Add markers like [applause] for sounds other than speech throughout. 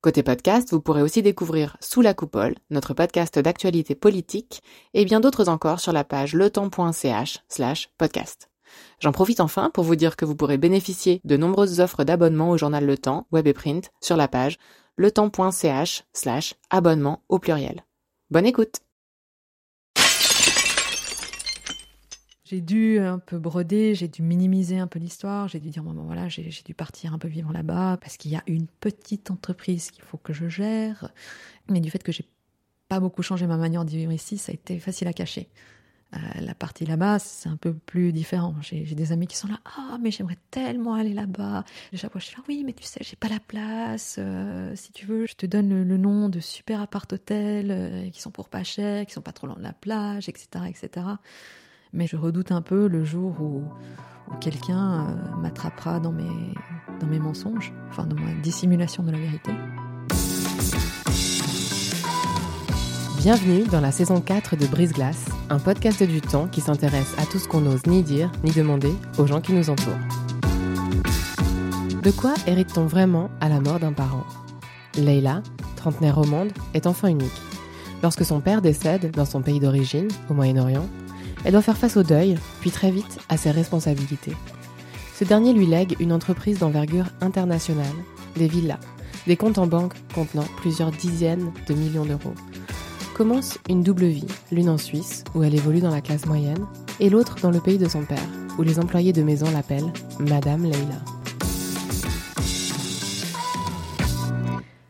Côté podcast, vous pourrez aussi découvrir Sous la coupole, notre podcast d'actualité politique, et bien d'autres encore sur la page letemps.ch slash podcast. J'en profite enfin pour vous dire que vous pourrez bénéficier de nombreuses offres d'abonnement au journal Le Temps, web et print, sur la page letemps.ch slash abonnement au pluriel. Bonne écoute J'ai dû un peu broder, j'ai dû minimiser un peu l'histoire, j'ai dû dire, bon, bon voilà, j'ai dû partir un peu vivre là-bas parce qu'il y a une petite entreprise qu'il faut que je gère. Mais du fait que j'ai pas beaucoup changé ma manière de vivre ici, ça a été facile à cacher. Euh, la partie là-bas, c'est un peu plus différent. J'ai des amis qui sont là, ah, mais j'aimerais tellement aller là-bas. Chaque fois, je suis là, oui, mais tu sais, j'ai pas la place. Euh, si tu veux, je te donne le, nom de super appart-hôtel euh, qui sont pour pas cher, qui sont pas trop loin de la plage, etc., etc. Mais je redoute un peu le jour où, quelqu'un euh, m'attrapera dans mes, mensonges, enfin dans ma dissimulation de la vérité. Bienvenue dans la saison 4 de Brise Glace, un podcast du temps qui s'intéresse à tout ce qu'on n'ose ni dire ni demander aux gens qui nous entourent. De quoi hérite-t-on vraiment à la mort d'un parent? Leila, trentenaire au monde, est enfant unique. Lorsque son père décède dans son pays d'origine, au Moyen-Orient, elle doit faire face au deuil, puis très vite à ses responsabilités. Ce dernier lui lègue une entreprise d'envergure internationale, des villas, des comptes en banque contenant plusieurs dizaines de millions d'euros. Commence une double vie, l'une en Suisse, où elle évolue dans la classe moyenne, et l'autre dans le pays de son père, où les employés de maison l'appellent Madame Leila.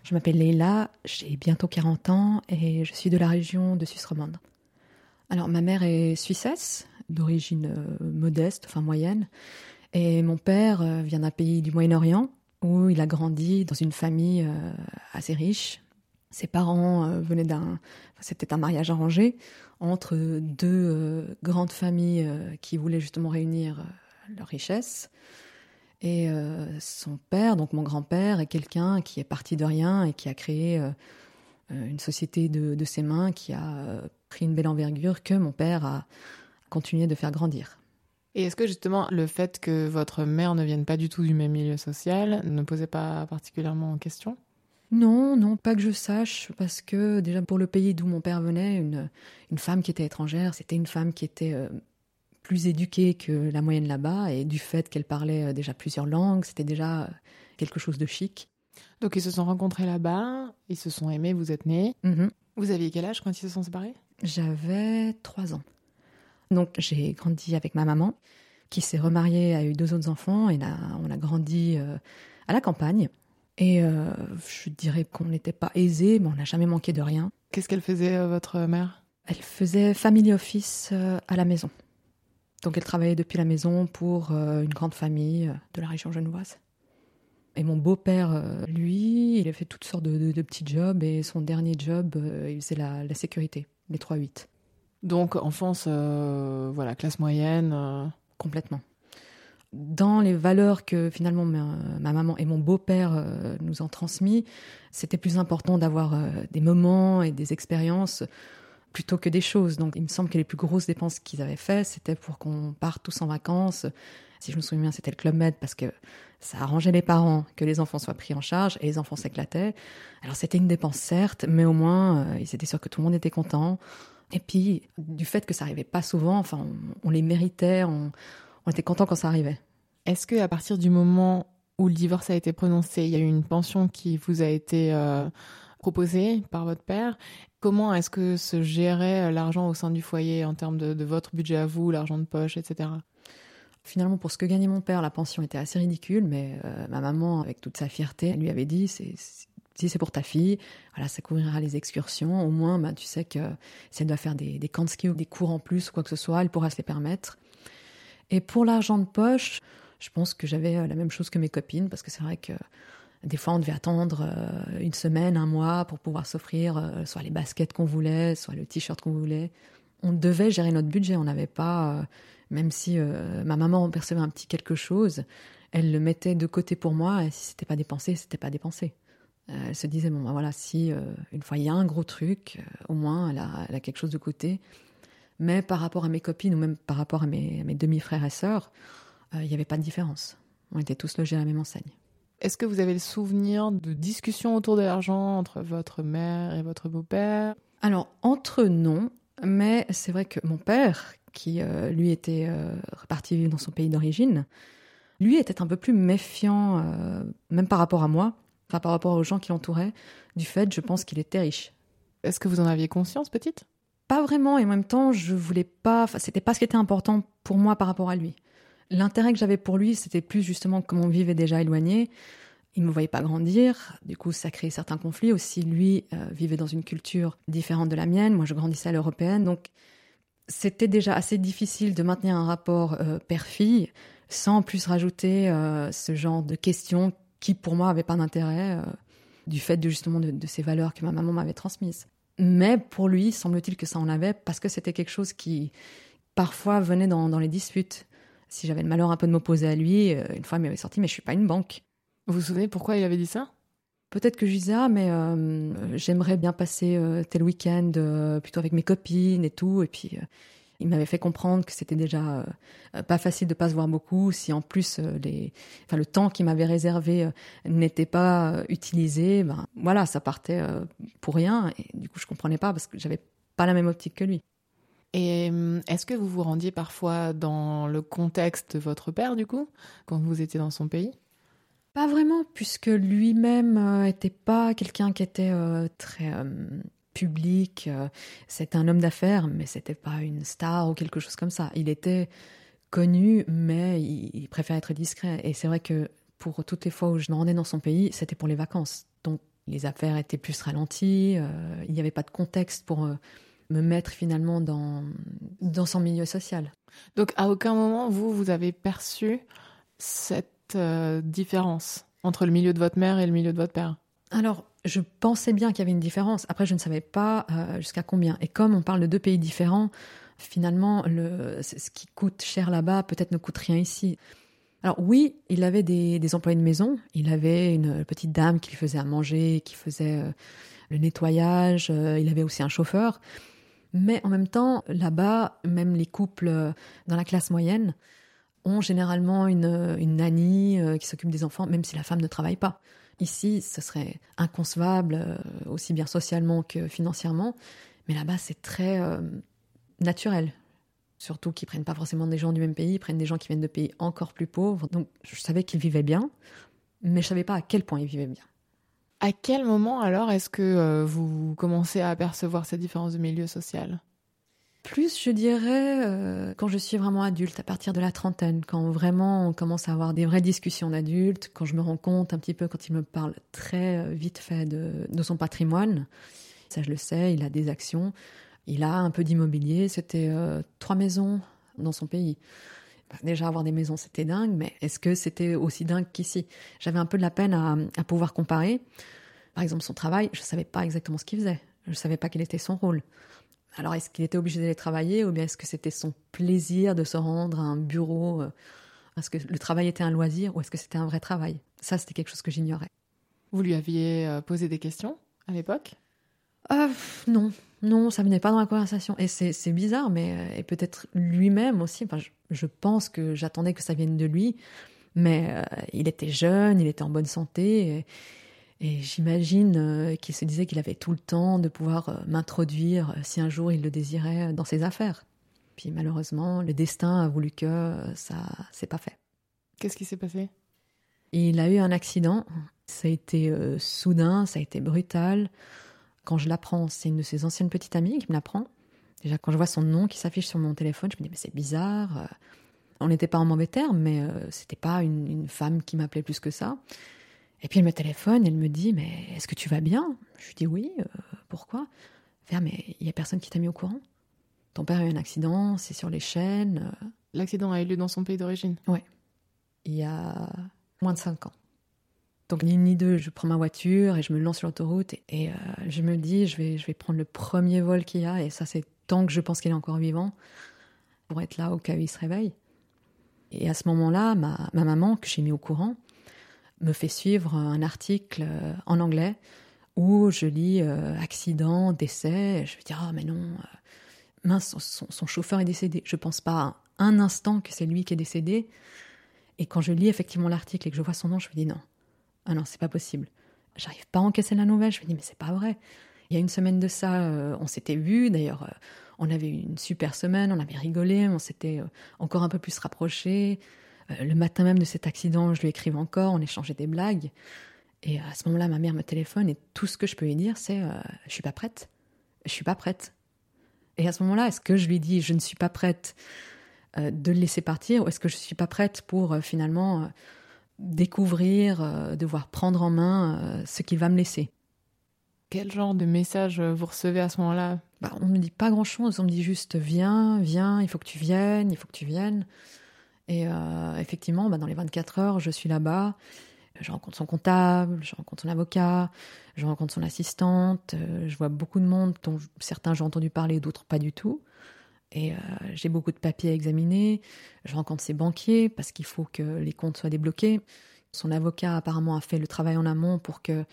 Je m'appelle Leila, j'ai bientôt 40 ans et je suis de la région de Suisse romande. Alors, ma mère est suissesse, d'origine euh, modeste, enfin moyenne, et mon père euh, vient d'un pays du Moyen-Orient où il a grandi dans une famille euh, assez riche. Ses parents venaient d'un, c'était un mariage arrangé entre deux grandes familles qui voulaient justement réunir leurs richesses. Et son père, donc mon grand-père, est quelqu'un qui est parti de rien et qui a créé une société de, de, ses mains qui a pris une belle envergure que mon père a continué de faire grandir. Et est-ce que justement le fait que votre mère ne vienne pas du tout du même milieu social ne posait pas particulièrement en question? Non, non, pas que je sache, parce que déjà pour le pays d'où mon père venait, une, une femme qui était étrangère, c'était une femme qui était euh, plus éduquée que la moyenne là-bas, et du fait qu'elle parlait euh, déjà plusieurs langues, c'était déjà euh, quelque chose de chic. Donc ils se sont rencontrés là-bas, ils se sont aimés, vous êtes nés. Mm-hmm. Vous aviez quel âge quand ils se sont séparés? J'avais trois ans. Donc j'ai grandi avec ma maman, qui s'est remariée, a eu deux autres enfants, et on a grandi euh, à la campagne. Et euh, je dirais qu'on n'était pas aisé, mais on n'a jamais manqué de rien. Qu'est-ce qu'elle faisait, euh, votre mère? Elle faisait family office à la maison. Donc elle travaillait depuis la maison pour une grande famille de la région genevoise. Et mon beau-père, lui, il a fait toutes sortes de, petits jobs et son dernier job, il faisait la sécurité les 3-8. Donc enfance, euh, voilà, classe moyenne. Euh. Complètement. Dans les valeurs que finalement ma, maman et mon beau-père euh, nous ont transmis, c'était plus important d'avoir des moments et des expériences plutôt que des choses. Donc il me semble que les plus grosses dépenses qu'ils avaient fait, c'était pour qu'on parte tous en vacances. Si je me souviens bien, c'était le Club Med parce que ça arrangeait les parents que les enfants soient pris en charge et les enfants s'éclataient. Alors c'était une dépense certes, mais au moins euh, ils étaient sûrs que tout le monde était content. Et puis du fait que ça arrivait pas souvent, enfin on, les méritait, on, était content quand ça arrivait. Est-ce que à partir du moment où le divorce a été prononcé, il y a eu une pension qui vous a été euh, proposée par votre père? Comment est-ce que se gérait euh, l'argent au sein du foyer en termes de votre budget à vous, l'argent de poche, etc. Finalement, pour ce que gagnait mon père, la pension était assez ridicule, mais euh, ma maman, avec toute sa fierté, elle lui avait dit si c'est pour ta fille, voilà, ça couvrira les excursions. Au moins, bah, tu sais que si elle doit faire des, des camps de ski ou des cours en plus ou quoi que ce soit, elle pourra se les permettre. Et pour l'argent de poche, je pense que j'avais euh, la même chose que mes copines, parce que c'est vrai que des fois, on devait attendre euh, une semaine, un mois pour pouvoir s'offrir soit les baskets qu'on voulait, soit le t-shirt qu'on voulait. On devait gérer notre budget, on n'avait pas Même si euh, ma maman percevait un petit quelque chose, elle le mettait de côté pour moi, et si c'était pas dépensé, c'était pas dépensé. Euh, elle se disait, bon, ben voilà, si euh, une fois il y a un gros truc, au moins elle a, elle a, quelque chose de côté. Mais par rapport à mes copines, ou même par rapport à mes, mes demi-frères et sœurs, il n'y avait pas de différence. On était tous logés à la même enseigne. Est-ce que vous avez le souvenir de discussions autour de l'argent entre votre mère et votre beau-père? Alors, entre non, mais c'est vrai que mon père, qui euh, lui était euh, reparti dans son pays d'origine, lui était un peu plus méfiant, euh, même par rapport à moi, enfin, par rapport aux gens qui l'entouraient, du fait, je pense qu'il était riche. Est-ce que vous en aviez conscience, petite? Pas vraiment, et en même temps, je voulais pas, enfin, c'était pas ce qui était important pour moi par rapport à lui. L'intérêt que j'avais pour lui, c'était plus justement comme on vivait déjà éloigné. Il me voyait pas grandir, du coup ça créait certains conflits. Aussi, lui euh, vivait dans une culture différente de la mienne. Moi, je grandissais à l'européenne, donc c'était déjà assez difficile de maintenir un rapport euh, père-fille sans en plus rajouter euh, ce genre de questions qui, pour moi, n'avaient pas d'intérêt euh, du fait de justement de, ces valeurs que ma maman m'avait transmises. Mais pour lui, semble-t-il que ça en avait parce que c'était quelque chose qui parfois venait dans, les disputes si j'avais le malheur un peu de m'opposer à lui, une fois il m'avait sorti, mais je suis pas une banque. Vous vous souvenez pourquoi il avait dit ça? Peut-être que je disais, ah, mais euh, j'aimerais bien passer euh, tel week-end euh, plutôt avec mes copines et tout. Et puis, il m'avait fait comprendre que c'était déjà pas facile de pas se voir beaucoup. Si en plus, le temps qu'il m'avait réservé n'était pas utilisé, ben voilà, ça partait pour rien. Et du coup, je comprenais pas parce que j'avais pas la même optique que lui. Et est-ce que vous vous rendiez parfois dans le contexte de votre père, du coup, quand vous étiez dans son pays? Pas vraiment, puisque lui-même n'était euh, pas quelqu'un qui était euh, très euh, public. C'était un homme d'affaires, mais c'était pas une star ou quelque chose comme ça. Il était connu, mais il, préférait être discret. Et c'est vrai que pour toutes les fois où je me rendais dans son pays, c'était pour les vacances. Donc les affaires étaient plus ralenties, il n'y avait pas de contexte pour me mettre finalement dans, dans son milieu social. Donc à aucun moment, vous, vous avez perçu cette euh, différence entre le milieu de votre mère et le milieu de votre père? Alors, je pensais bien qu'il y avait une différence. Après, je ne savais pas euh, jusqu'à combien. Et comme on parle de deux pays différents, finalement, le, ce qui coûte cher là-bas peut-être ne coûte rien ici. Alors oui, il avait des, employés de maison. Il avait une petite dame qui lui faisait à manger, qui faisait euh, le nettoyage. Il avait aussi un chauffeur. Mais en même temps, là-bas, même les couples dans la classe moyenne généralement une, une nanny euh, qui s'occupe des enfants, même si la femme ne travaille pas. Ici, ce serait inconcevable, euh, aussi bien socialement que financièrement. Mais là-bas, c'est très euh, naturel. Surtout qu'ils prennent pas forcément des gens du même pays, ils prennent des gens qui viennent de pays encore plus pauvres. Donc, je savais qu'ils vivaient bien, mais je savais pas à quel point ils vivaient bien. À quel moment alors est-ce que euh, vous commencez à apercevoir ces différences de milieu social? Plus, je dirais, euh, quand je suis vraiment adulte, à partir de la trentaine, quand vraiment on commence à avoir des vraies discussions d'adultes, quand je me rends compte un petit peu, quand il me parle très euh, vite fait de, son patrimoine, ça je le sais, il a des actions, il a un peu d'immobilier, c'était euh, trois maisons dans son pays. Déjà avoir des maisons, c'était dingue, mais est-ce que c'était aussi dingue qu'ici? J'avais un peu de la peine à, à, pouvoir comparer. Par exemple, son travail, je savais pas exactement ce qu'il faisait. Je savais pas quel était son rôle. Alors, est-ce qu'il était obligé d'aller travailler ou bien est-ce que c'était son plaisir de se rendre à un bureau Est-ce que le travail était un loisir ou est-ce que c'était un vrai travail? Ça, c'était quelque chose que j'ignorais. Vous lui aviez euh, posé des questions à l'époque? Euh, Non, non, ça venait pas dans la conversation. Et c'est bizarre, mais euh, et peut-être lui-même aussi. Enfin, je, je pense que j'attendais que ça vienne de lui, mais euh, il était jeune, il était en bonne santé, et, et j'imagine euh, qu'il se disait qu'il avait tout le temps de pouvoir euh, m'introduire euh, si un jour il le désirait dans ses affaires. Puis malheureusement, le destin a voulu que ça s'est pas fait. Qu'est-ce qui s'est passé? Il a eu un accident. Ça a été euh, soudain, ça a été brutal quand je l'apprends, c'est une de ses anciennes petites amies qui me l'apprend. Déjà, quand je vois son nom qui s'affiche sur mon téléphone, je me dis, mais c'est bizarre. On n'était pas en mauvais termes, mais euh, c'était pas une, une, femme qui m'appelait plus que ça. Et puis elle me téléphone, elle me dit, mais est-ce que tu vas bien? Je lui dis oui, euh, pourquoi? Faire, mais il y a personne qui t'a mis au courant Ton père a eu un accident, c'est sur les chaînes. euh. L'accident a eu lieu dans son pays d'origine? Ouais. Il y a moins de cinq ans. Donc ni une ni deux, je prends ma voiture et je me lance sur l'autoroute et, et euh, je me dis je vais je vais prendre le premier vol qu'il y a et ça c'est tant que je pense qu'il est encore vivant. pour être là au cas où il se réveille. Et à ce moment-là, ma, ma maman, que j'ai mis au courant, me fait suivre un article euh, en anglais où je lis euh, accident, décès. Je me dis ah mais non, euh, son, chauffeur est décédé. Je pense pas un instant que c'est lui qui est décédé. Et quand je lis effectivement l'article et que je vois son nom, je me dis non, ah non, c'est pas possible. J'arrive pas à encaisser la nouvelle. Je me dis mais c'est pas vrai. Il y a une semaine de ça, on s'était vu. D'ailleurs, on avait eu une super semaine, on avait rigolé, on s'était encore un peu plus rapprochés. Euh, le matin même de cet accident, je lui écrive encore, on échangeait des blagues. Et à ce moment-là, ma mère me téléphone et tout ce que je peux lui dire, c'est euh, je suis pas prête. Je suis pas prête. Et à ce moment-là, est-ce que je lui dis je ne suis pas prête euh, de le laisser partir ou est-ce que je suis pas prête pour finalement découvrir, devoir prendre en main ce qu'il va me laisser? Quel genre de message vous recevez à ce moment-là? Bah, On me dit pas grand-chose. On me dit juste viens, viens, il faut que tu viennes, il faut que tu viennes. Et euh, effectivement, bah, dans les 24 heures, je suis là-bas. Je rencontre son comptable, je rencontre son avocat, je rencontre son assistante. Euh, je vois beaucoup de monde dont certains j'ai entendu parler, d'autres pas du tout. Et euh, j'ai beaucoup de papiers à examiner. Je rencontre ses banquiers parce qu'il faut que les comptes soient débloqués. Son avocat apparemment a fait le travail en amont pour que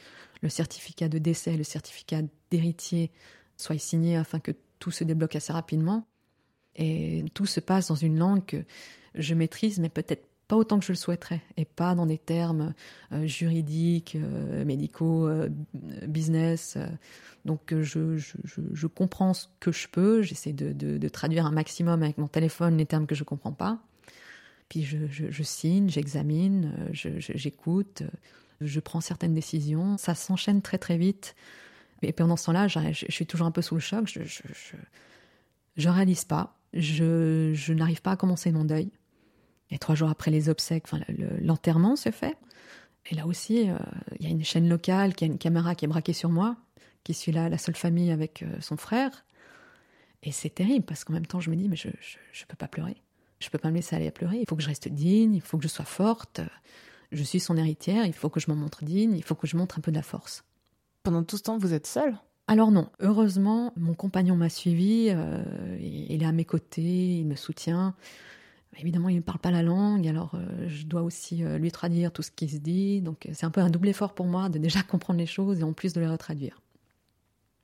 le certificat de décès, le certificat d'héritier soient signés afin que tout se débloque assez rapidement. Et tout se passe dans une langue que je maîtrise, mais peut-être pas autant que je le souhaiterais, et pas dans des termes euh, juridiques, euh, médicaux, euh, business. donc je, comprends ce que je peux, j'essaie de, traduire un maximum avec mon téléphone les termes que je comprends pas. Puis je, signe, j'examine, j'écoute, je, prends certaines décisions. Ça s'enchaîne très très vite. Et pendant ce temps-là, je, suis toujours un peu sous le choc. Je, je réalise pas. Je n'arrive pas à commencer mon deuil. Et trois jours après les obsèques, enfin, l'enterrement se fait. Et là aussi, euh, il y a une chaîne locale qui a une caméra qui est braquée sur moi, qui suis là, la seule famille avec euh, son frère. Et c'est terrible parce qu'en même temps, je me dis, mais je, je, peux pas pleurer. Je peux pas me laisser aller à pleurer. Il faut que je reste digne, il faut que je sois forte. Je suis son héritière, il faut que je m'en montre digne, il faut que je montre un peu de la force. Pendant tout ce temps, vous êtes seule? Alors non, heureusement, mon compagnon m'a suivi, euh, il est à mes côtés, il me soutient. Évidemment, il ne parle pas la langue, alors euh, je dois aussi euh, lui traduire tout ce qui se dit. Donc euh, c'est un peu un double effort pour moi de déjà [laughs] comprendre les choses et en plus de les retraduire.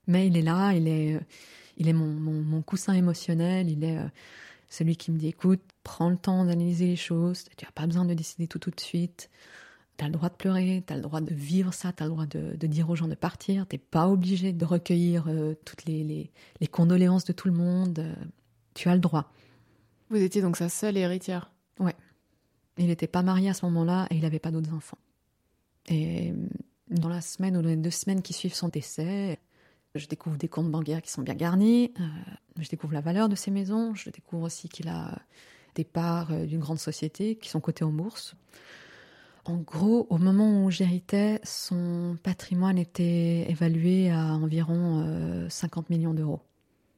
Mais il est là, il est, il est mon, mon, coussin émotionnel, il est celui qui me dit écoute, prends le temps d'analyser les choses, tu n'as pas besoin de décider tout tout de suite. Tu as le droit de pleurer, tu as le droit de vivre ça, tu as le droit de, dire aux gens de partir, t'es pas obligé de recueillir toutes les, les, condoléances de tout le monde, tu as le droit. Vous étiez donc sa seule héritière Ouais. Il n'était pas marié à ce moment-là et il n'avait pas d'autres enfants. Et dans la semaine ou les deux semaines qui suivent son décès, je découvre des comptes bancaires qui sont bien garnis, euh, je découvre la valeur de ces maisons, je découvre aussi qu'il a des parts euh, d'une grande société qui sont cotées en bourse. En gros, au moment où j'héritais, son patrimoine était évalué à environ 50 euh, millions d'euros.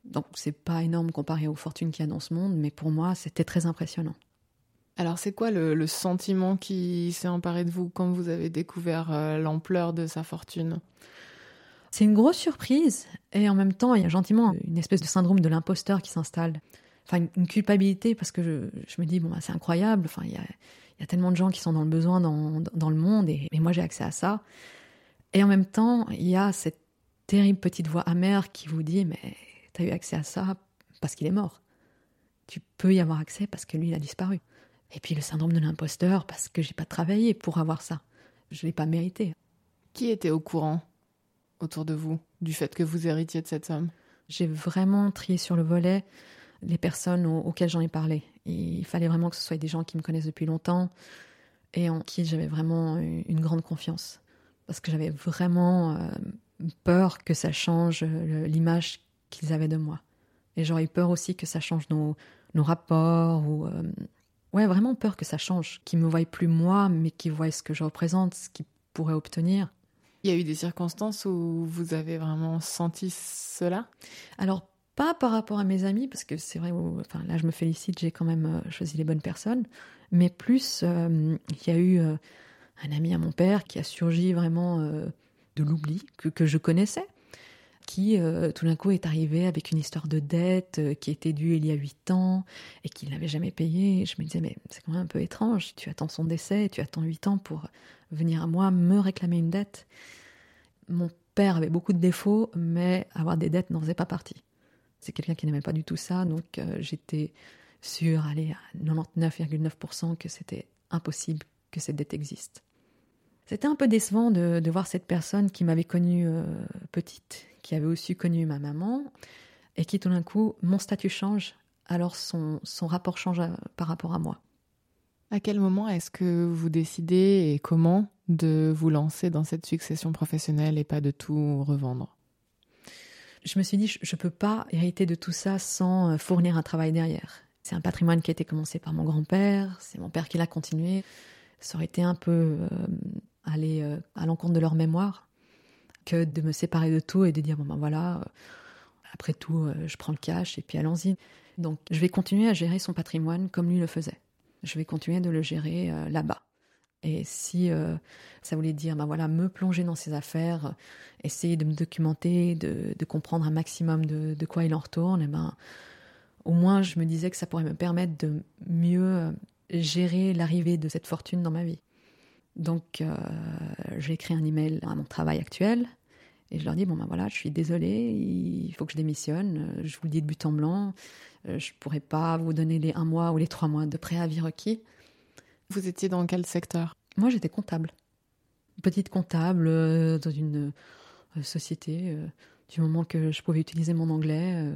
Donc c'est pas énorme comparé aux fortunes qu'il y a dans ce monde, mais pour moi c'était très impressionnant. Alors c'est quoi le, sentiment qui s'est emparé de vous quand vous avez découvert euh, l'ampleur de sa fortune? C'est une grosse surprise et en même temps il y a gentiment une espèce de syndrome de l'imposteur qui s'installe. Enfin une, culpabilité parce que je, me dis bon bah, c'est incroyable. Enfin il y a, tellement de gens qui sont dans le besoin dans, le monde et, et moi j'ai accès à ça. Et en même temps il y a cette terrible petite voix amère qui vous dit mais tu as eu accès à ça parce qu'il est mort. Tu peux y avoir accès parce que lui, il a disparu. Et puis le syndrome de l'imposteur parce que j'ai pas travaillé pour avoir ça. Je l'ai pas mérité. Qui était au courant autour de vous du fait que vous héritiez de cette somme J'ai vraiment trié sur le volet les personnes auxquelles j'en ai parlé. Il fallait vraiment que ce soit des gens qui me connaissent depuis longtemps et en qui j'avais vraiment une grande confiance. Parce que j'avais vraiment euh, peur que ça change l'image qu'ils avaient de moi. Et j'aurais eu peur aussi que ça change nos, nos rapports ou euh, ouais vraiment peur que ça change, qu'ils me voient plus moi, mais qu'ils voient ce que je représente, ce qu'ils pourraient obtenir. Il y a eu des circonstances où vous avez vraiment senti cela? Alors pas par rapport à mes amis, parce que c'est vrai, enfin là je me félicite, j'ai quand même euh, choisi les bonnes personnes, mais plus euh, il y a eu un ami à mon père qui a surgi vraiment de l'oubli que, que je connaissais qui euh, tout d'un coup est arrivé avec une histoire de dette euh, qui était due il y a huit ans et qu'il n'avait jamais payé. je me disais, mais c'est quand même un peu étrange, tu attends son décès, tu attends huit ans pour venir à moi me réclamer une dette. Mon père avait beaucoup de défauts, mais avoir des dettes n'en faisait pas partie. C'est quelqu'un qui n'aimait pas du tout ça, donc euh, j'étais sûre, allez, à 99,9% que c'était impossible que cette dette existe. C'était un peu décevant de, voir cette personne qui m'avait connue euh, petite, qui avait aussi connu ma maman, et qui tout d'un coup, mon statut change, alors son, son rapport change euh, par rapport à moi. À quel moment est-ce que vous décidez et comment de vous lancer dans cette succession professionnelle et pas de tout revendre? Je me suis dit, je ne peux pas hériter de tout ça sans euh, fournir un travail derrière. C'est un patrimoine qui a été commencé par mon grand-père, c'est mon père qui l'a continué. Ça aurait été un peu aller euh, à l'encontre de leur mémoire que de me séparer de tout et de dire bon ben voilà, euh, après tout, euh, je prends le cash et puis allons-y. Donc je vais continuer à gérer son patrimoine comme lui le faisait. Je vais continuer de le gérer là-bas. Et si ça voulait dire, ben voilà, me plonger dans ses affaires, essayer de me documenter, de, comprendre un maximum de, de, quoi il en retourne, et eh ben, au moins je me disais que ça pourrait me permettre de mieux gérer l'arrivée de cette fortune dans ma vie. Donc, euh, j'ai écrit un email à mon travail actuel et je leur dis bon ben voilà, je suis désolée, il faut que je démissionne. Je vous le dis de but en blanc, euh, je pourrais pas vous donner les un mois ou les trois mois de préavis requis. Vous étiez dans quel secteur? Moi, j'étais comptable, petite comptable euh, dans une société. du moment que je pouvais utiliser mon anglais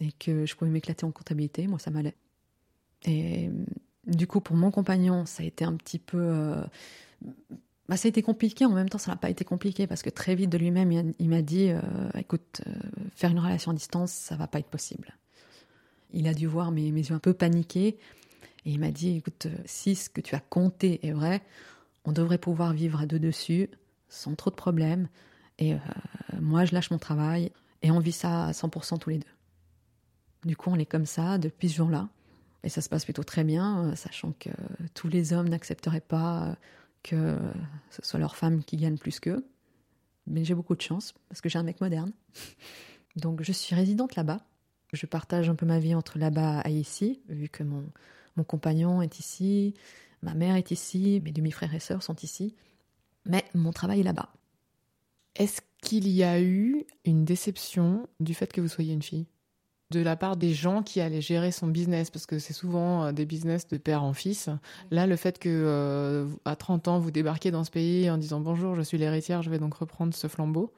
et que je pouvais m'éclater en comptabilité, moi ça m'allait. Et du coup, pour mon compagnon, ça a été un petit peu. Euh, bah, ça a été compliqué, en même temps, ça n'a pas été compliqué parce que très vite de lui-même, il m'a dit euh, écoute, euh, faire une relation à distance, ça va pas être possible. Il a dû voir mes, mes yeux un peu paniqués et il m'a dit écoute, si ce que tu as compté est vrai, on devrait pouvoir vivre à deux dessus sans trop de problèmes. Et moi, je lâche mon travail et on vit ça à 100% tous les deux. Du coup, on est comme ça depuis ce jour-là. Et ça se passe plutôt très bien, euh, sachant que tous les hommes n'accepteraient pas euh, que ce soit leur femme qui gagne plus qu'eux. Mais j'ai beaucoup de chance parce que j'ai un mec moderne. [laughs] Donc je suis résidente là-bas. Je partage un peu ma vie entre là-bas et ici, vu que mon, mon compagnon est ici, ma mère est ici, mes demi-frères et sœurs sont ici. Mais mon travail est là-bas. Est-ce qu'il y a eu une déception du fait que vous soyez une fille? De la part des gens qui allaient gérer son business, parce que c'est souvent euh, des business de père en fils. Là, le fait que euh, à 30 ans, vous débarquez dans ce pays en disant bonjour, je suis l'héritière, je vais donc reprendre ce flambeau,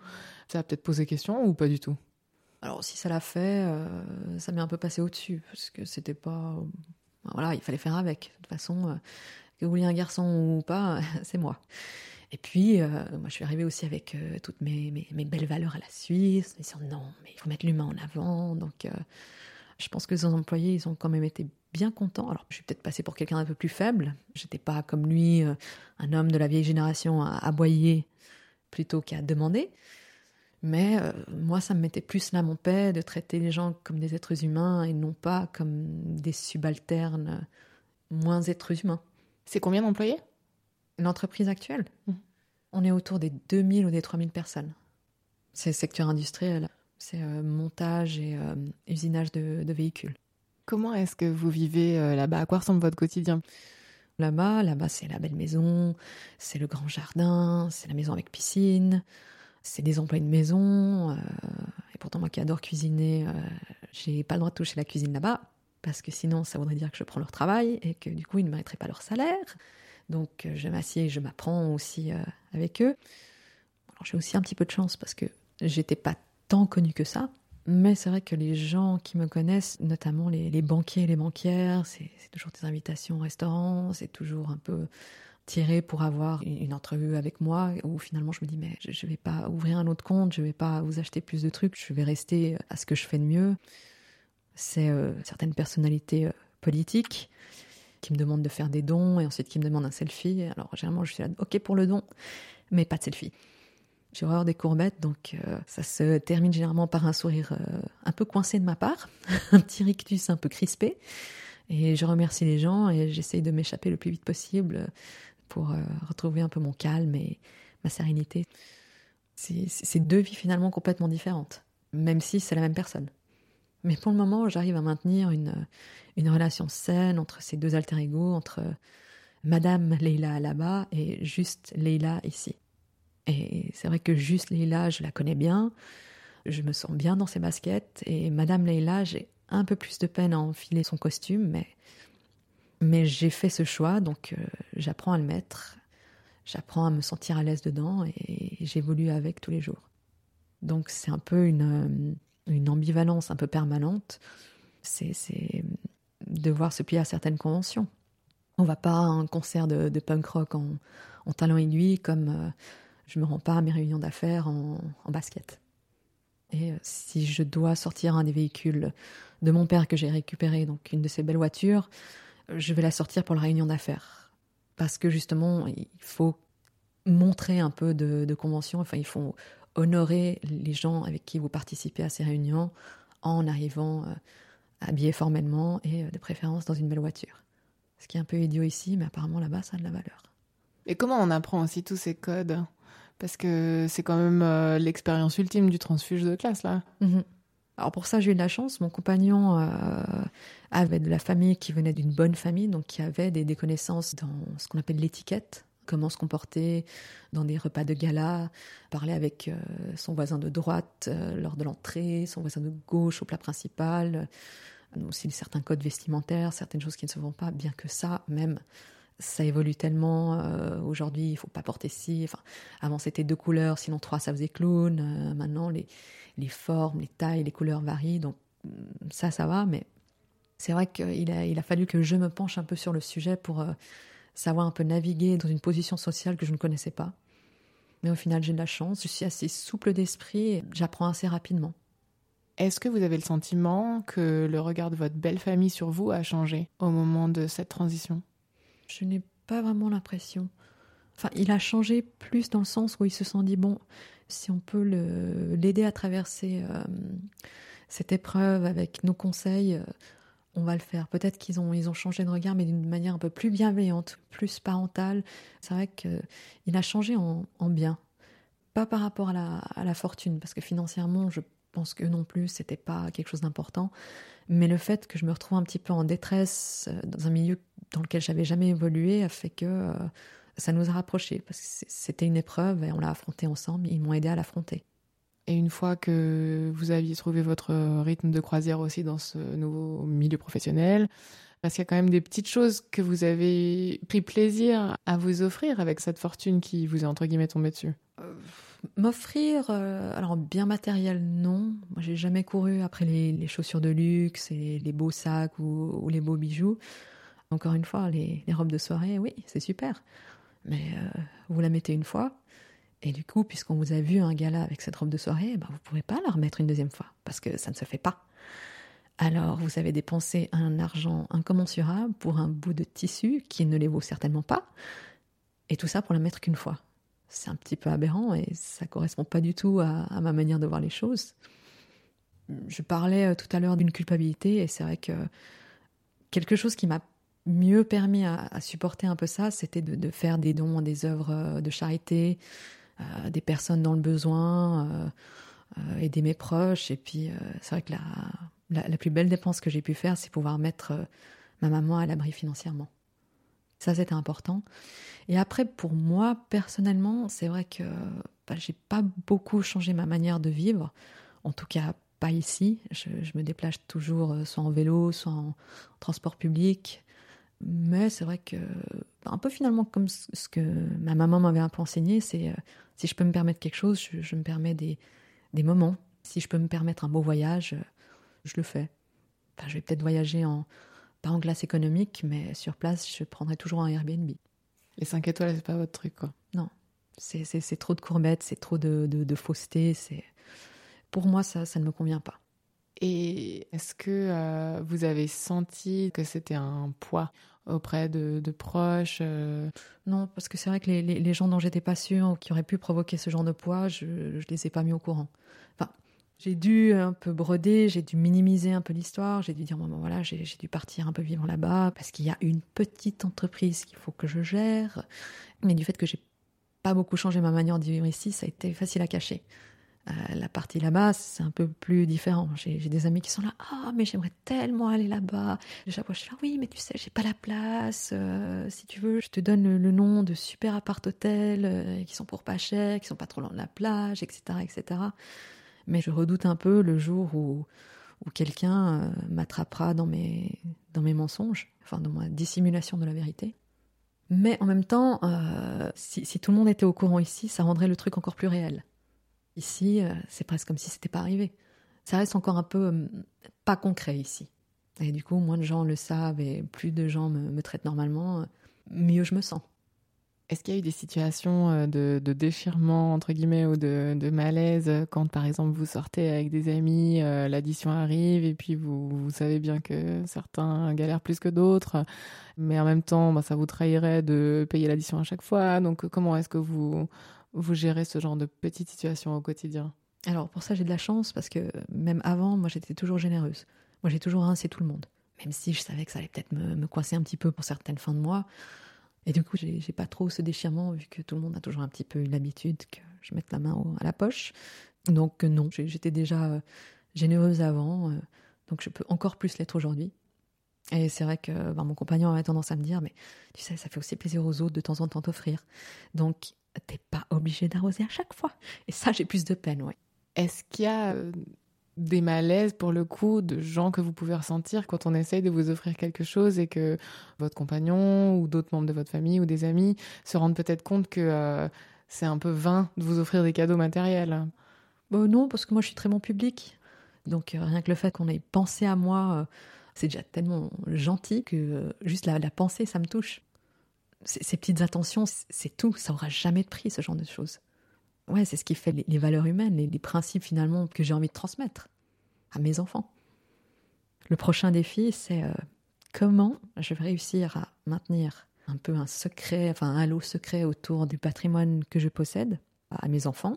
ça a peut-être posé question ou pas du tout? Alors, si ça l'a fait, euh, ça m'est un peu passé au-dessus, parce que c'était pas. Voilà, il fallait faire avec. De toute façon, que vous vouliez un garçon ou pas, [laughs] c'est moi. Et puis, euh, moi, je suis arrivée aussi avec euh, toutes mes, mes, belles valeurs à la Suisse, en disant non, mais il faut mettre l'humain en avant. Donc, euh, je pense que les employés, ils ont quand même été bien contents. Alors, je suis peut-être passée pour quelqu'un d'un peu plus faible. J'étais pas comme lui, un homme de la vieille génération à aboyer plutôt qu'à demander. Mais moi, ça me mettait plus là mon paix de traiter les gens comme des êtres humains et non pas comme des subalternes moins êtres humains. C'est combien d'employés? L'entreprise actuelle, mmh. on est autour des 2000 ou des 3000 personnes. C'est le secteur industriel, c'est euh, montage et euh, usinage de, véhicules. Comment est-ce que vous vivez euh, là-bas? À quoi ressemble votre quotidien? Là-bas, là-bas, c'est la belle maison, c'est le grand jardin, c'est la maison avec piscine, c'est des emplois de maison. et pourtant, moi qui adore cuisiner, j'ai pas le droit de toucher la cuisine là-bas parce que sinon, ça voudrait dire que je prends leur travail et que du coup, ils ne mériteraient pas leur salaire. Donc euh, je m'assieds et je m'apprends aussi euh, avec eux. j'ai aussi un petit peu de chance parce que j'étais pas tant connue que ça. Mais c'est vrai que les gens qui me connaissent, notamment les, banquiers et les banquières, c'est toujours des invitations au restaurant, c'est toujours un peu tiré pour avoir une entrevue avec moi où finalement je me dis mais je ne vais pas ouvrir un autre compte, je ne vais pas vous acheter plus de trucs, je vais rester à ce que je fais de mieux. C'est euh, certaines personnalités politiques qui me demande de faire des dons et ensuite qui me demande un selfie. Alors généralement je suis là, ok pour le don, mais pas de selfie. J'ai horreur des courbettes, donc euh, ça se termine généralement par un sourire euh, un peu coincé de ma part, [laughs] un petit rictus un peu crispé. Et je remercie les gens et j'essaye de m'échapper le plus vite possible pour euh, retrouver un peu mon calme et ma sérénité. C'est deux vies finalement complètement différentes, même si c'est la même personne. Mais pour le moment, j'arrive à maintenir une, une relation saine entre ces deux alter ego, entre Madame Leila là-bas et juste Leila ici. Et c'est vrai que juste Leila, je la connais bien, je me sens bien dans ses baskets, et Madame Leila, j'ai un peu plus de peine à enfiler son costume, mais, mais j'ai fait ce choix, donc euh, j'apprends à le mettre, j'apprends à me sentir à l'aise dedans, et j'évolue avec tous les jours. Donc c'est un peu une, une ambivalence un peu permanente, c'est devoir se plier à certaines conventions. On va pas à un concert de, punk rock en, en talons aiguilles comme euh, je me rends pas à mes réunions d'affaires en, basket. Et euh, si je dois sortir un des véhicules de mon père que j'ai récupéré, donc une de ces belles voitures, je vais la sortir pour la réunion d'affaires. Parce que justement, il faut montrer un peu de, de, convention, enfin il faut honorer les gens avec qui vous participez à ces réunions en arrivant euh, habillé formellement et de préférence dans une belle voiture. Ce qui est un peu idiot ici, mais apparemment là-bas, ça a de la valeur. Et comment on apprend aussi tous ces codes? Parce que c'est quand même euh, l'expérience ultime du transfuge de classe, là. Mhm. Alors pour ça, j'ai eu de la chance. Mon compagnon euh, avait de la famille qui venait d'une bonne famille, donc qui avait des, des connaissances dans ce qu'on appelle l'étiquette, comment se comporter dans des repas de gala, parler avec euh, son voisin de droite lors de l'entrée, son voisin de gauche au plat principal, aussi certains codes vestimentaires, certaines choses qui ne se font pas, bien que ça, même, ça évolue tellement. Euh, aujourd'hui, il faut pas porter ci. Enfin, avant c'était deux couleurs, sinon trois ça faisait clown. Euh, maintenant, les, les formes, les tailles, les couleurs varient. Donc ça, ça va. Mais c'est vrai qu'il a, il a fallu que je me penche un peu sur le sujet pour euh, savoir un peu naviguer dans une position sociale que je ne connaissais pas. Mais au final, j'ai de la chance. Je suis assez souple d'esprit. J'apprends assez rapidement. Est-ce que vous avez le sentiment que le regard de votre belle famille sur vous a changé au moment de cette transition? Je n'ai pas vraiment l'impression. Enfin, il a changé plus dans le sens où il se sont dit bon, si on peut l'aider à traverser euh, cette épreuve avec nos conseils, euh, on va le faire. Peut-être qu'ils ont, ils ont changé de regard, mais d'une manière un peu plus bienveillante, plus parentale. C'est vrai qu'il a changé en, bien. Pas par rapport à la, à la fortune, parce que financièrement, je pense que non plus, c'était pas quelque chose d'important. Mais le fait que je me retrouve un petit peu en détresse euh, dans un milieu dans lequel j'avais jamais évolué a fait que euh, ça nous a rapprochés parce que c'était une épreuve et on l'a affrontée ensemble. Ils m'ont aidé à l'affronter. Et une fois que vous aviez trouvé votre rythme de croisière aussi dans ce nouveau milieu professionnel, parce qu'il y a quand même des petites choses que vous avez pris plaisir à vous offrir avec cette fortune qui vous est entre guillemets tombée dessus? Euh, M'offrir, euh, alors bien matériel, non. Moi, j'ai jamais couru après les, chaussures de luxe et les beaux sacs ou, les beaux bijoux. Encore une fois, les, robes de soirée, oui, c'est super. Mais euh, vous la mettez une fois, et du coup, puisqu'on vous a vu un gala avec cette robe de soirée, ben, vous pouvez pas la remettre une deuxième fois, parce que ça ne se fait pas. Alors, vous avez dépensé un argent incommensurable pour un bout de tissu qui ne les vaut certainement pas, et tout ça pour la mettre qu'une fois c'est un petit peu aberrant et ça correspond pas du tout à, ma manière de voir les choses. Je parlais euh, tout à l'heure d'une culpabilité et c'est vrai que quelque chose qui m'a mieux permis à, supporter un peu ça, c'était de, faire des dons des œuvres euh, de charité, des personnes dans le besoin, euh, aider mes proches. Et puis, c'est vrai que la, la, plus belle dépense que j'ai pu faire, c'est pouvoir mettre ma maman à l'abri financièrement. Ça, c'était important. Et après, pour moi, personnellement, c'est vrai que bah, j'ai pas beaucoup changé ma manière de vivre. En tout cas, pas ici. Je, me déplace toujours euh, soit en vélo, soit en transport public. Mais c'est vrai que, bah, un peu finalement comme ce que ma maman m'avait un peu enseigné, c'est euh, si je peux me permettre quelque chose, je, me permets des, des moments. Si je peux me permettre un beau voyage, euh, je le fais. Enfin, je vais peut-être voyager en, pas en glace économique, mais sur place, je prendrais toujours un Airbnb. Les 5 étoiles, c'est pas votre truc, quoi. Non. C'est trop de courbettes, c'est trop de, de, fausseté. Pour moi, ça, ça ne me convient pas. Et est-ce que euh, vous avez senti que c'était un poids auprès de, proches euh? Non, parce que c'est vrai que les, gens dont j'étais pas sûre, qui auraient pu provoquer ce genre de poids, je ne les ai pas mis au courant. Enfin, j'ai dû un peu broder, j'ai dû minimiser un peu l'histoire, j'ai dû dire bon, ben voilà, j'ai dû partir un peu vivre là-bas parce qu'il y a une petite entreprise qu'il faut que je gère. Mais du fait que j'ai pas beaucoup changé ma manière de vivre ici, ça a été facile à cacher. Euh, la partie là-bas, c'est un peu plus différent. J'ai des amis qui sont là, ah mais j'aimerais tellement aller là-bas. Fois je suis là, oui mais tu sais, j'ai pas la place. Euh, si tu veux, je te donne le, nom de super appart hôtels euh, qui sont pour pas cher, qui sont pas trop loin de la plage, etc., etc. Mais je redoute un peu le jour où où quelqu'un m'attrapera dans mes dans mes mensonges, enfin dans ma dissimulation de la vérité. Mais en même temps, si tout le monde était au courant ici, ça rendrait le truc encore plus réel. Ici, euh, c'est presque comme si c'était pas arrivé. Ça reste encore un peu euh, pas concret ici. Et du coup, moins de gens le savent et plus de gens me, traitent normalement, euh, mieux je me sens. Est-ce qu'il y a eu des situations de, déchirement, entre guillemets, ou de, malaise quand, par exemple, vous sortez avec des amis, l'addition arrive et puis vous, savez bien que certains galèrent plus que d'autres, mais en même temps, bah, ça vous trahirait de payer l'addition à chaque fois. Donc, comment est-ce que vous, vous gérez ce genre de petites situations au quotidien? Alors pour ça j'ai de la chance parce que même avant, moi j'étais toujours généreuse. Moi j'ai toujours rincé tout le monde. Même si je savais que ça allait peut-être me, coincer un petit peu pour certaines fins de mois. Et du coup j'ai pas trop ce déchirement vu que tout le monde a toujours un petit peu eu l'habitude que je mette la main à la poche. Donc euh, non, j'étais déjà euh, généreuse avant. Euh, donc je peux encore plus l'être aujourd'hui. Et c'est vrai que ben, mon compagnon avait tendance à me dire, mais tu sais, ça fait aussi plaisir aux autres de temps en temps t'offrir. Donc t'es pas obligé d'arroser à chaque fois. Et ça, j'ai plus de peine, ouais. Est-ce qu'il y a euh, des malaises pour le coup de gens que vous pouvez ressentir quand on essaye de vous offrir quelque chose et que votre compagnon ou d'autres membres de votre famille ou des amis se rendent peut-être compte que euh, c'est un peu vain de vous offrir des cadeaux matériels? Bon, Non, parce que moi je suis très bon public. Donc euh, rien que le fait qu'on ait pensé à moi, c'est déjà tellement gentil que juste la pensée, ça me touche ces petites attentions, c'est tout. Ça aura jamais de prix, ce genre de choses. Ouais, c'est ce qui fait les, valeurs humaines, les, les, principes finalement que j'ai envie de transmettre à mes enfants. Le prochain défi, c'est euh, comment je vais réussir à maintenir un peu un secret, enfin un halo secret autour du patrimoine que je possède à mes enfants,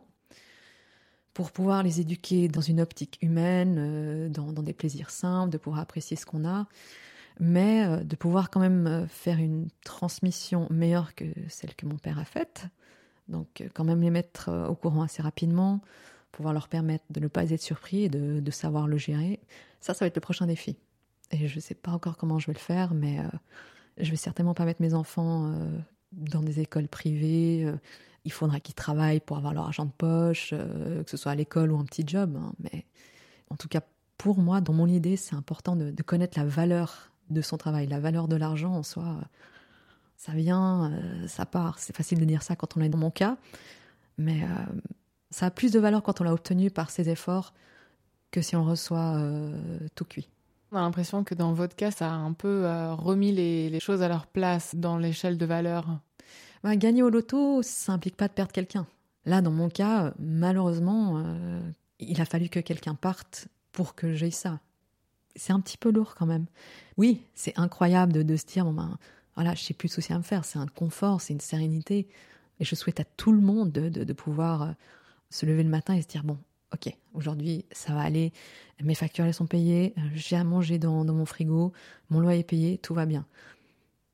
pour pouvoir les éduquer dans une optique humaine, euh, dans, dans des plaisirs simples, de pouvoir apprécier ce qu'on a, mais euh, de pouvoir quand même euh, faire une transmission meilleure que celle que mon père a faite. Donc euh, quand même les mettre au courant assez rapidement, pouvoir leur permettre de ne pas être surpris et de, de savoir le gérer. Ça, ça va être le prochain défi. Et je ne sais pas encore comment je vais le faire, mais euh, je vais certainement pas mettre mes enfants dans des écoles privées. il faudra qu'ils travaillent pour avoir leur argent de poche, que ce soit à l'école ou un petit job. Hein. Mais en tout cas, pour moi, dans mon idée, c'est important de connaître la valeur de son travail. La valeur de l'argent en soi, ça vient, euh, ça part. C'est facile de dire ça quand on est dans mon cas, mais euh, ça a plus de valeur quand on l'a obtenu par ses efforts que si on reçoit euh, tout cuit. On a l'impression que dans votre cas, ça a un peu remis les, choses à leur place dans l'échelle de valeur. Ben, gagner au loto, ça implique pas de perdre quelqu'un. Là, dans mon cas, malheureusement, il a fallu que quelqu'un parte pour que j'aie ça c'est un petit peu lourd quand même. Oui, c'est incroyable de, se dire, bon ben, voilà, je sais plus de soucis à me faire, c'est un confort, c'est une sérénité. Et je souhaite à tout le monde de, pouvoir euh, se lever le matin et se dire, bon, ok, aujourd'hui, ça va aller, mes factures, elles sont payées, j'ai à manger dans, mon frigo, mon loyer est payé, tout va bien.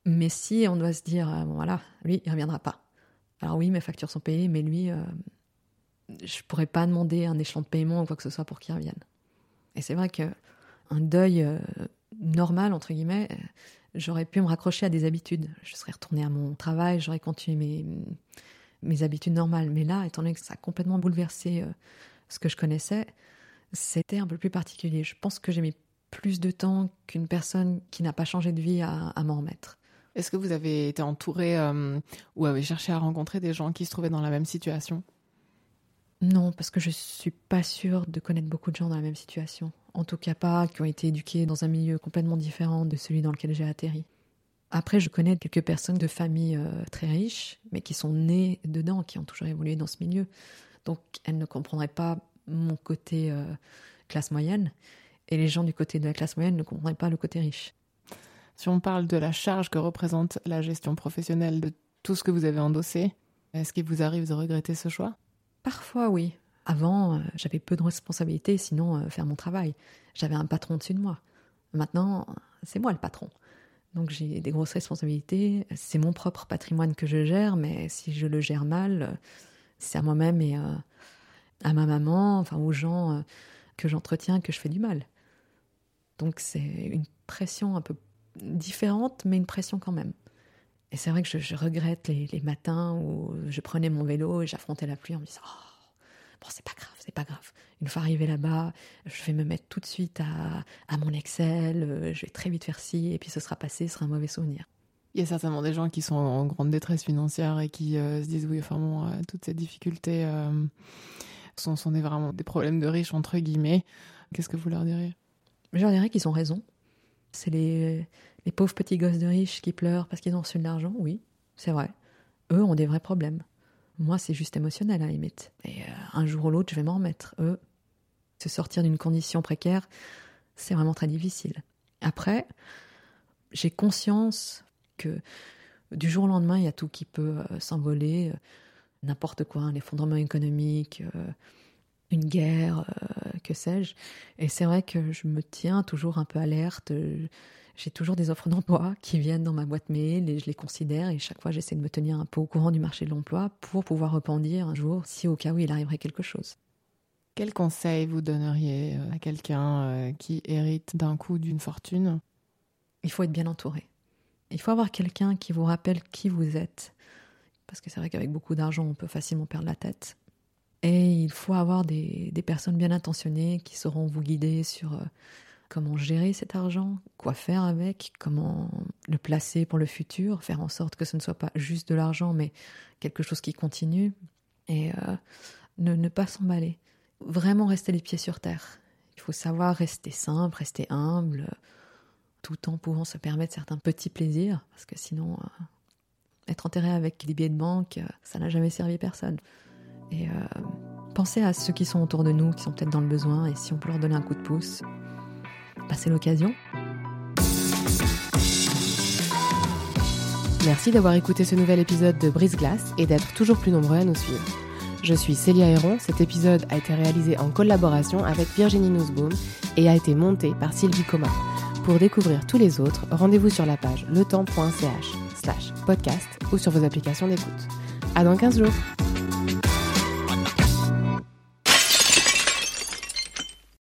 Mais si on doit se dire, euh, bon voilà, lui, il reviendra pas. Alors oui, mes factures sont payées, mais lui, euh, je pourrais pas demander un échelon de paiement ou quoi que ce soit pour qu'il revienne. Et c'est vrai que un deuil euh, normal, entre guillemets, euh, j'aurais pu me raccrocher à des habitudes. Je serais retournée à mon travail, j'aurais continué mes, mes habitudes normales. Mais là, étant donné que ça a complètement bouleversé euh, ce que je connaissais, c'était un peu plus particulier. Je pense que j'ai mis plus de temps qu'une personne qui n'a pas changé de vie à, m'en remettre. Est-ce que vous avez été entouré ou avez cherché à rencontrer des gens qui se trouvaient dans la même situation? Non, parce que je suis pas sûre de connaître beaucoup de gens dans la même situation en tout cas pas qui ont été éduqués dans un milieu complètement différent de celui dans lequel j'ai atterri. Après, je connais quelques personnes de familles euh, très riches, mais qui sont nées dedans, qui ont toujours évolué dans ce milieu. Donc, elles ne comprendraient pas mon côté euh, classe moyenne, et les gens du côté de la classe moyenne ne comprendraient pas le côté riche. Si on parle de la charge que représente la gestion professionnelle de tout ce que vous avez endossé, est-ce qu'il vous arrive de regretter ce choix? Parfois, oui. Avant, euh, j'avais peu de responsabilités, sinon euh, faire mon travail. J'avais un patron dessus de moi. Maintenant, c'est moi le patron. Donc j'ai des grosses responsabilités. C'est mon propre patrimoine que je gère, mais si je le gère mal, c'est à moi-même et euh, à ma maman, enfin aux gens euh, que j'entretiens que je fais du mal. Donc c'est une pression un peu différente, mais une pression quand même. Et c'est vrai que je, regrette les, matins où je prenais mon vélo et j'affrontais la pluie en me disant oh, bon c'est pas grave, c'est pas grave. Une fois arrivé là-bas, je vais me mettre tout de suite à, mon Excel, euh, je vais très vite faire ci et puis ce sera passé, ce sera un mauvais souvenir. Il y a certainement des gens qui sont en grande détresse financière et qui se disent oui, enfin bon, toutes ces difficultés sont, sont des, vraiment des problèmes de riches, entre guillemets. Qu'est-ce que vous leur diriez Je leur dirais qu'ils ont raison. C'est les, les pauvres petits gosses de riches qui pleurent parce qu'ils ont reçu de l'argent, oui, c'est vrai. Eux ont des vrais problèmes. Moi, c'est juste émotionnel à la limite. Et euh, un jour ou l'autre, je vais m'en remettre. Eux, se sortir d'une condition précaire, c'est vraiment très difficile. Après, j'ai conscience que du jour au lendemain, il y a tout qui peut euh, s'envoler n'importe quoi, un effondrement économique, euh, une guerre, euh, que sais-je. Et c'est vrai que je me tiens toujours un peu alerte. J'ai toujours des offres d'emploi qui viennent dans ma boîte mail et je les considère et chaque fois j'essaie de me tenir un peu au courant du marché de l'emploi pour pouvoir rependir un jour si au cas où il arriverait quelque chose. Quel conseil vous donneriez euh, à quelqu'un qui hérite d'un coup d'une fortune? Il faut être bien entouré. Il faut avoir quelqu'un qui vous rappelle qui vous êtes, parce que c'est vrai qu'avec beaucoup d'argent, on peut facilement perdre la tête. Et il faut avoir des, personnes bien intentionnées qui sauront vous guider sur euh, comment gérer cet argent, quoi faire avec, comment le placer pour le futur, faire en sorte que ce ne soit pas juste de l'argent, mais quelque chose qui continue, et euh, ne, ne pas s'emballer. Vraiment rester les pieds sur terre. Il faut savoir rester simple, rester humble, tout en pouvant se permettre certains petits plaisirs, parce que sinon, euh, être enterré avec les billets de banque, euh, ça n'a jamais servi personne. Et euh, pensez à ceux qui sont autour de nous, qui sont peut-être dans le besoin, et si on peut leur donner un coup de pouce, passez l'occasion. Merci d'avoir écouté ce nouvel épisode de Brise Glace et d'être toujours plus nombreux à nous suivre. Je suis Célia Héron. Cet épisode a été réalisé en collaboration avec Virginie Nussbaum et a été monté par Sylvie Coma. Pour découvrir tous les autres, rendez-vous sur la page letemps.ch slash podcast ou sur vos applications d'écoute. À dans 15 jours!